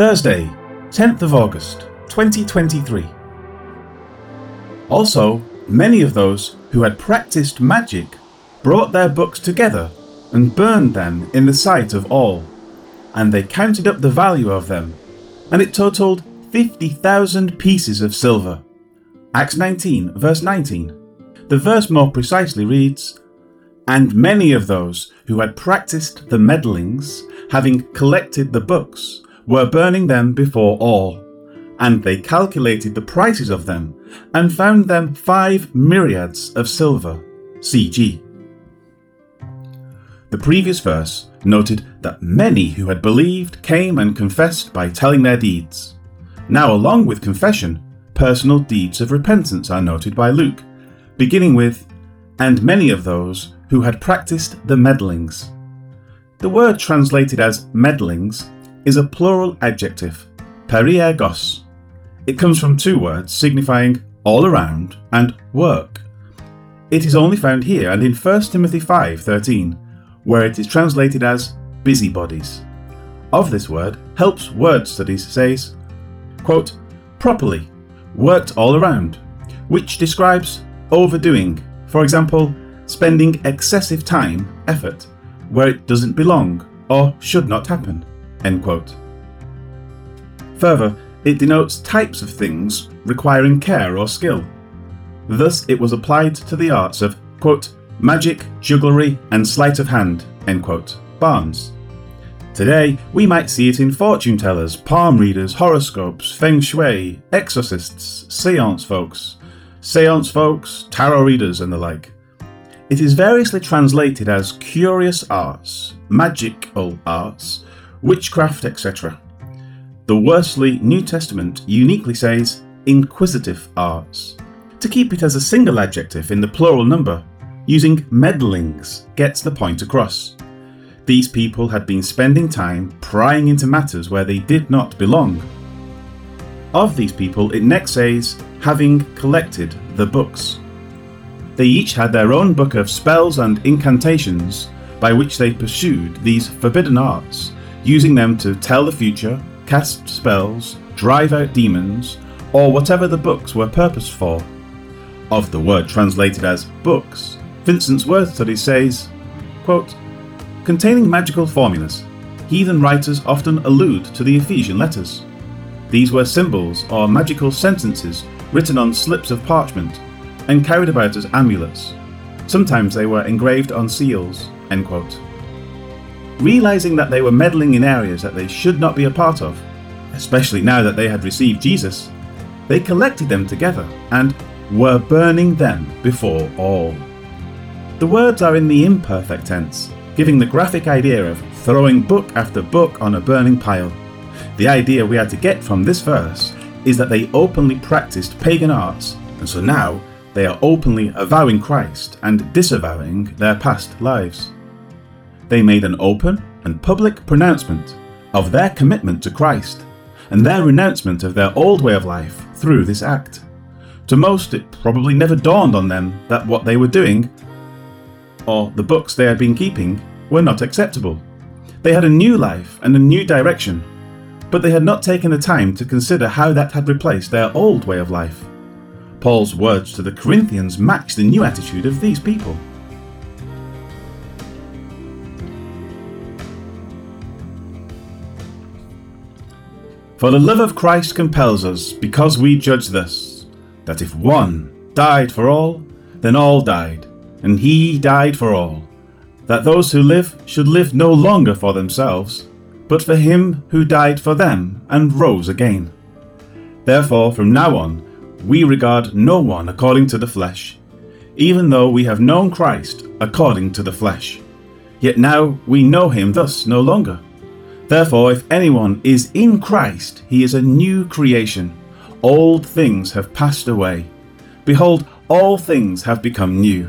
Thursday, 10th of August, 2023. Also, many of those who had practiced magic brought their books together and burned them in the sight of all, and they counted up the value of them, and it totaled 50,000 pieces of silver. Acts 19, verse 19. The verse more precisely reads, And many of those who had practiced the meddlings, having collected the books, were burning them before all. And they calculated the prices of them, and found them five myriads of silver. CG. The previous verse noted that many who had believed came and confessed by telling their deeds. Now, along with confession, personal deeds of repentance are noted by Luke, beginning with, and many of those who had practiced the meddlings. The word translated as meddlings is a plural adjective, periergos. It comes from two words signifying all around and work. It is only found here and in 1 Timothy 5:13, where it is translated as busybodies. Of this word, Helps Word Studies says, quote, properly, worked all around, which describes overdoing, for example, spending excessive time, effort, where it doesn't belong or should not happen. End quote. Further, it denotes types of things requiring care or skill. Thus, it was applied to the arts of, quote, magic, jugglery, and sleight of hand, end quote, Barnes. Today, we might see it in fortune tellers, palm readers, horoscopes, feng shui, exorcists, seance folks, seance folks, tarot readers, and the like. It is variously translated as curious arts, magical arts, witchcraft, etc. The Worsley New Testament uniquely says inquisitive arts. To keep it as a single adjective in the plural number, using meddlings gets the point across. These people had been spending time prying into matters where they did not belong. Of these people, it next says, having collected the books. They each had their own book of spells and incantations by which they pursued these forbidden arts, using them to tell the future, cast spells, drive out demons, or whatever the books were purposed for. Of the word translated as books, Vincent's Word Study says, quote, containing magical formulas, heathen writers often allude to the Ephesian letters. These were symbols or magical sentences written on slips of parchment and carried about as amulets. Sometimes they were engraved on seals. End quote. Realizing that they were meddling in areas that they should not be a part of, especially now that they had received Jesus, they collected them together and were burning them before all. The words are in the imperfect tense, giving the graphic idea of throwing book after book on a burning pile. The idea we had to get from this verse is that they openly practiced pagan arts, and so now they are openly avowing Christ and disavowing their past lives. They made an open and public pronouncement of their commitment to Christ and their renouncement of their old way of life through this act. To most, it probably never dawned on them that what they were doing, or the books they had been keeping, were not acceptable. They had a new life and a new direction, but they had not taken the time to consider how that had replaced their old way of life. Paul's words to the Corinthians match the new attitude of these people. For the love of Christ compels us, because we judge this, that if one died for all, then all died, and he died for all that those who live should live no longer for themselves, but for him who died for them and rose again. Therefore, from now on, we regard no one according to the flesh, even though we have known Christ according to the flesh. Yet now we know him thus no longer. Therefore, if anyone is in Christ, he is a new creation. Old things have passed away. Behold, all things have become new.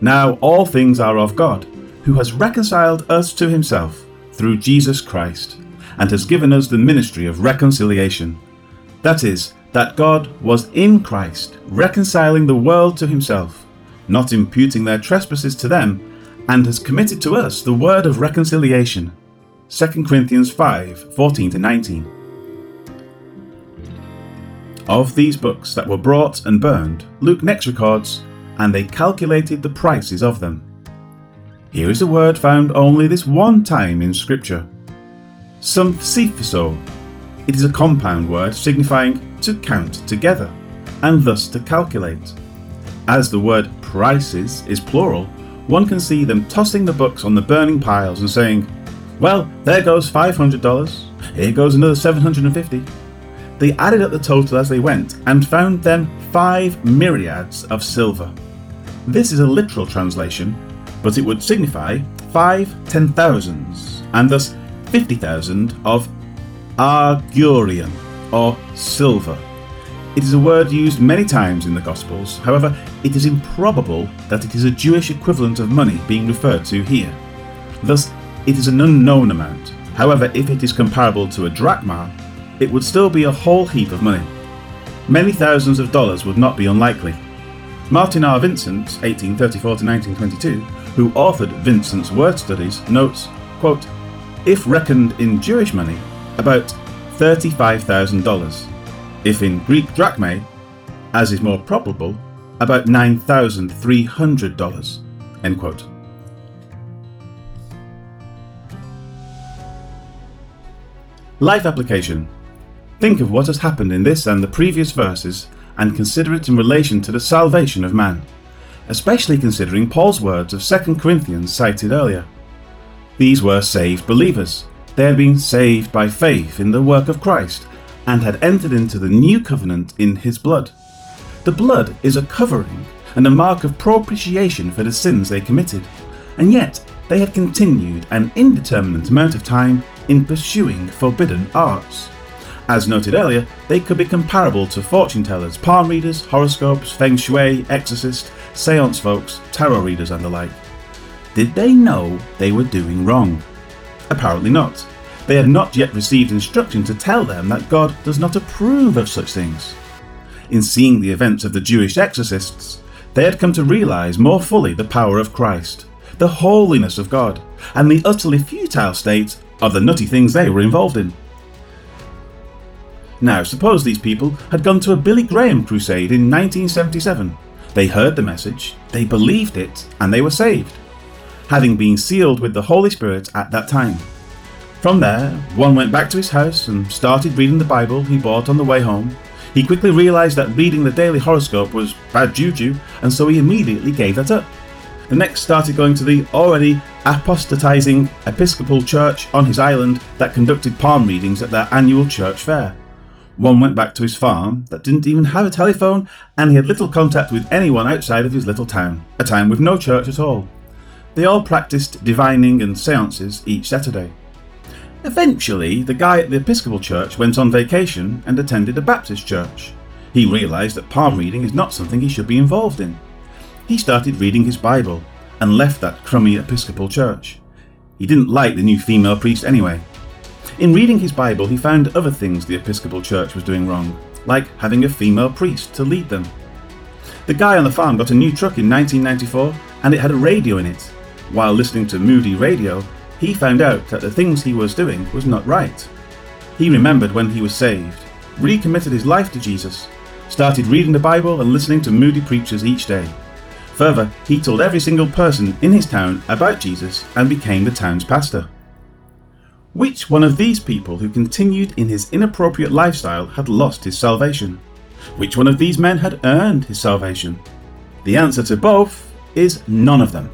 Now all things are of God who has reconciled us to himself through Jesus Christ, and has given us the ministry of reconciliation. That is, that God was in Christ, reconciling the world to himself, not imputing their trespasses to them, and has committed to us the word of reconciliation. 2 Corinthians 5 14 19. Of these books that were brought and burned, Luke next records, and they calculated the prices of them. Here is a word found only this one time in Scripture. Sumpsephizo. It is a compound word signifying to count together, and thus to calculate. As the word prices is plural, one can see them tossing the books on the burning piles and saying, Well, there goes $500, here goes another 750 They added up the total as they went and found them five myriads of silver. This is a literal translation, but it would signify five ten thousands, and thus fifty thousand of argurion, or silver. It is a word used many times in the Gospels, however, it is improbable that it is a Jewish equivalent of money being referred to here. Thus, it is an unknown amount. However, if it is comparable to a drachma, it would still be a whole heap of money. Many thousands of dollars would not be unlikely. Marvin R. Vincent, 1834 to 1922, who authored Vincent's word studies, notes, quote, if reckoned in Jewish money, about $35,000. If in Greek drachmae, as is more probable, about $9,300. End quote. Life application. Think of what has happened in this and the previous verses and consider it in relation to the salvation of man, especially considering Paul's words of 2 Corinthians cited earlier. These were saved believers. They had been saved by faith in the work of Christ and had entered into the new covenant in his blood. The blood is a covering and a mark of propitiation for the sins they committed, and yet they had continued an indeterminate amount of time in pursuing forbidden arts. As noted earlier, they could be comparable to fortune tellers, palm readers, horoscopes, feng shui, exorcists, seance folks, tarot readers, and the like. Did they know they were doing wrong? Apparently not. They had not yet received instruction to tell them that God does not approve of such things. In seeing the events of the Jewish exorcists, they had come to realize more fully the power of Christ, the holiness of God, and the utterly futile state of the nutty things they were involved in. Now, suppose these people had gone to a Billy Graham crusade in 1977. They heard the message, they believed it, and they were saved, having been sealed with the Holy Spirit at that time. From there, one went back to his house and started reading the Bible he bought on the way home. He quickly realized that reading the daily horoscope was bad juju, and so he immediately gave that up. The next started going to the already apostatizing Episcopal church on his island that conducted palm readings at their annual church fair. One went back to his farm that didn't even have a telephone, and he had little contact with anyone outside of his little town, a town with no church at all. They all practiced divining and seances each Saturday. Eventually, the guy at the Episcopal church went on vacation and attended a Baptist church. He realised that palm reading is not something he should be involved in. He started reading his Bible and left that crummy Episcopal church. He didn't like the new female priest anyway, in reading his Bible, he found other things the Episcopal Church was doing wrong, like having a female priest to lead them. The guy on the farm got a new truck in 1994 and it had a radio in it. While listening to Moody Radio, he found out that the things he was doing was not right. He remembered when he was saved, recommitted his life to Jesus, started reading the Bible and listening to Moody preachers each day. Further, he told every single person in his town about Jesus and became the town's pastor. Which one of these people who continued in his inappropriate lifestyle had lost his salvation? Which one of these men had earned his salvation? The answer to both is none of them.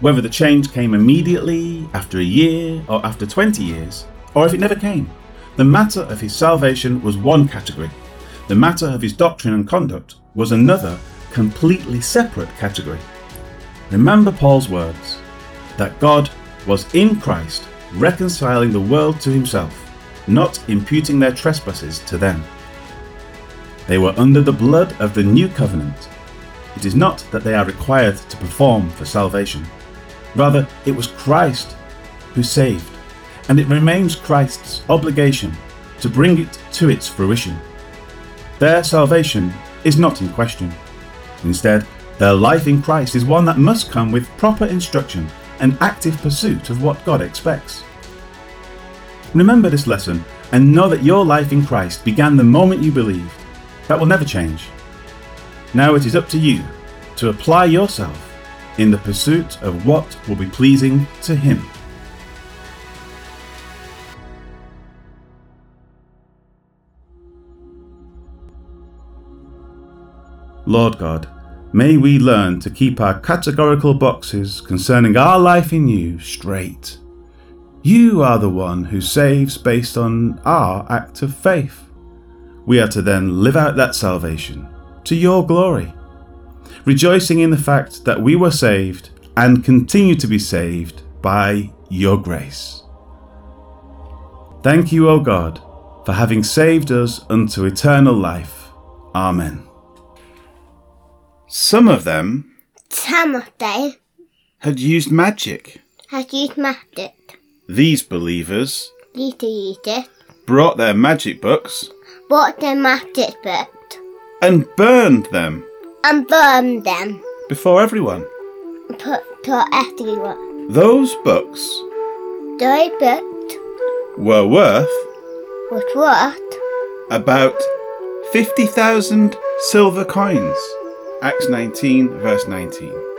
Whether the change came immediately, after a year, or after 20 years, or if it never came, the matter of his salvation was one category. The matter of his doctrine and conduct was another, completely separate category. Remember Paul's words that God was in Christ reconciling the world to himself, not imputing their trespasses to them. They were under the blood of the new covenant. It is not that they are required to perform for salvation. Rather, it was Christ who saved, and it remains Christ's obligation to bring it to its fruition. Their salvation is not in question. Instead, their life in Christ is one that must come with proper instruction and active pursuit of what God expects. Remember this lesson and know that your life in Christ began the moment you believed. that will never change. Now it is up to you to apply yourself in the pursuit of what will be pleasing to Him. Lord God, may we learn to keep our categorical boxes concerning our life in you straight. You are the one who saves based on our act of faith. We are to then live out that salvation to your glory, rejoicing in the fact that we were saved and continue to be saved by your grace. Thank you, O God, for having saved us unto eternal life. Amen. Some of them Some of them had used magic. have used magic. These believers These it. brought their magic books Bought the magic book and burned them and burned them. before everyone. Put to everyone. Those books They booked were worth was worth about 50,000 silver coins. Acts 19, verse 19.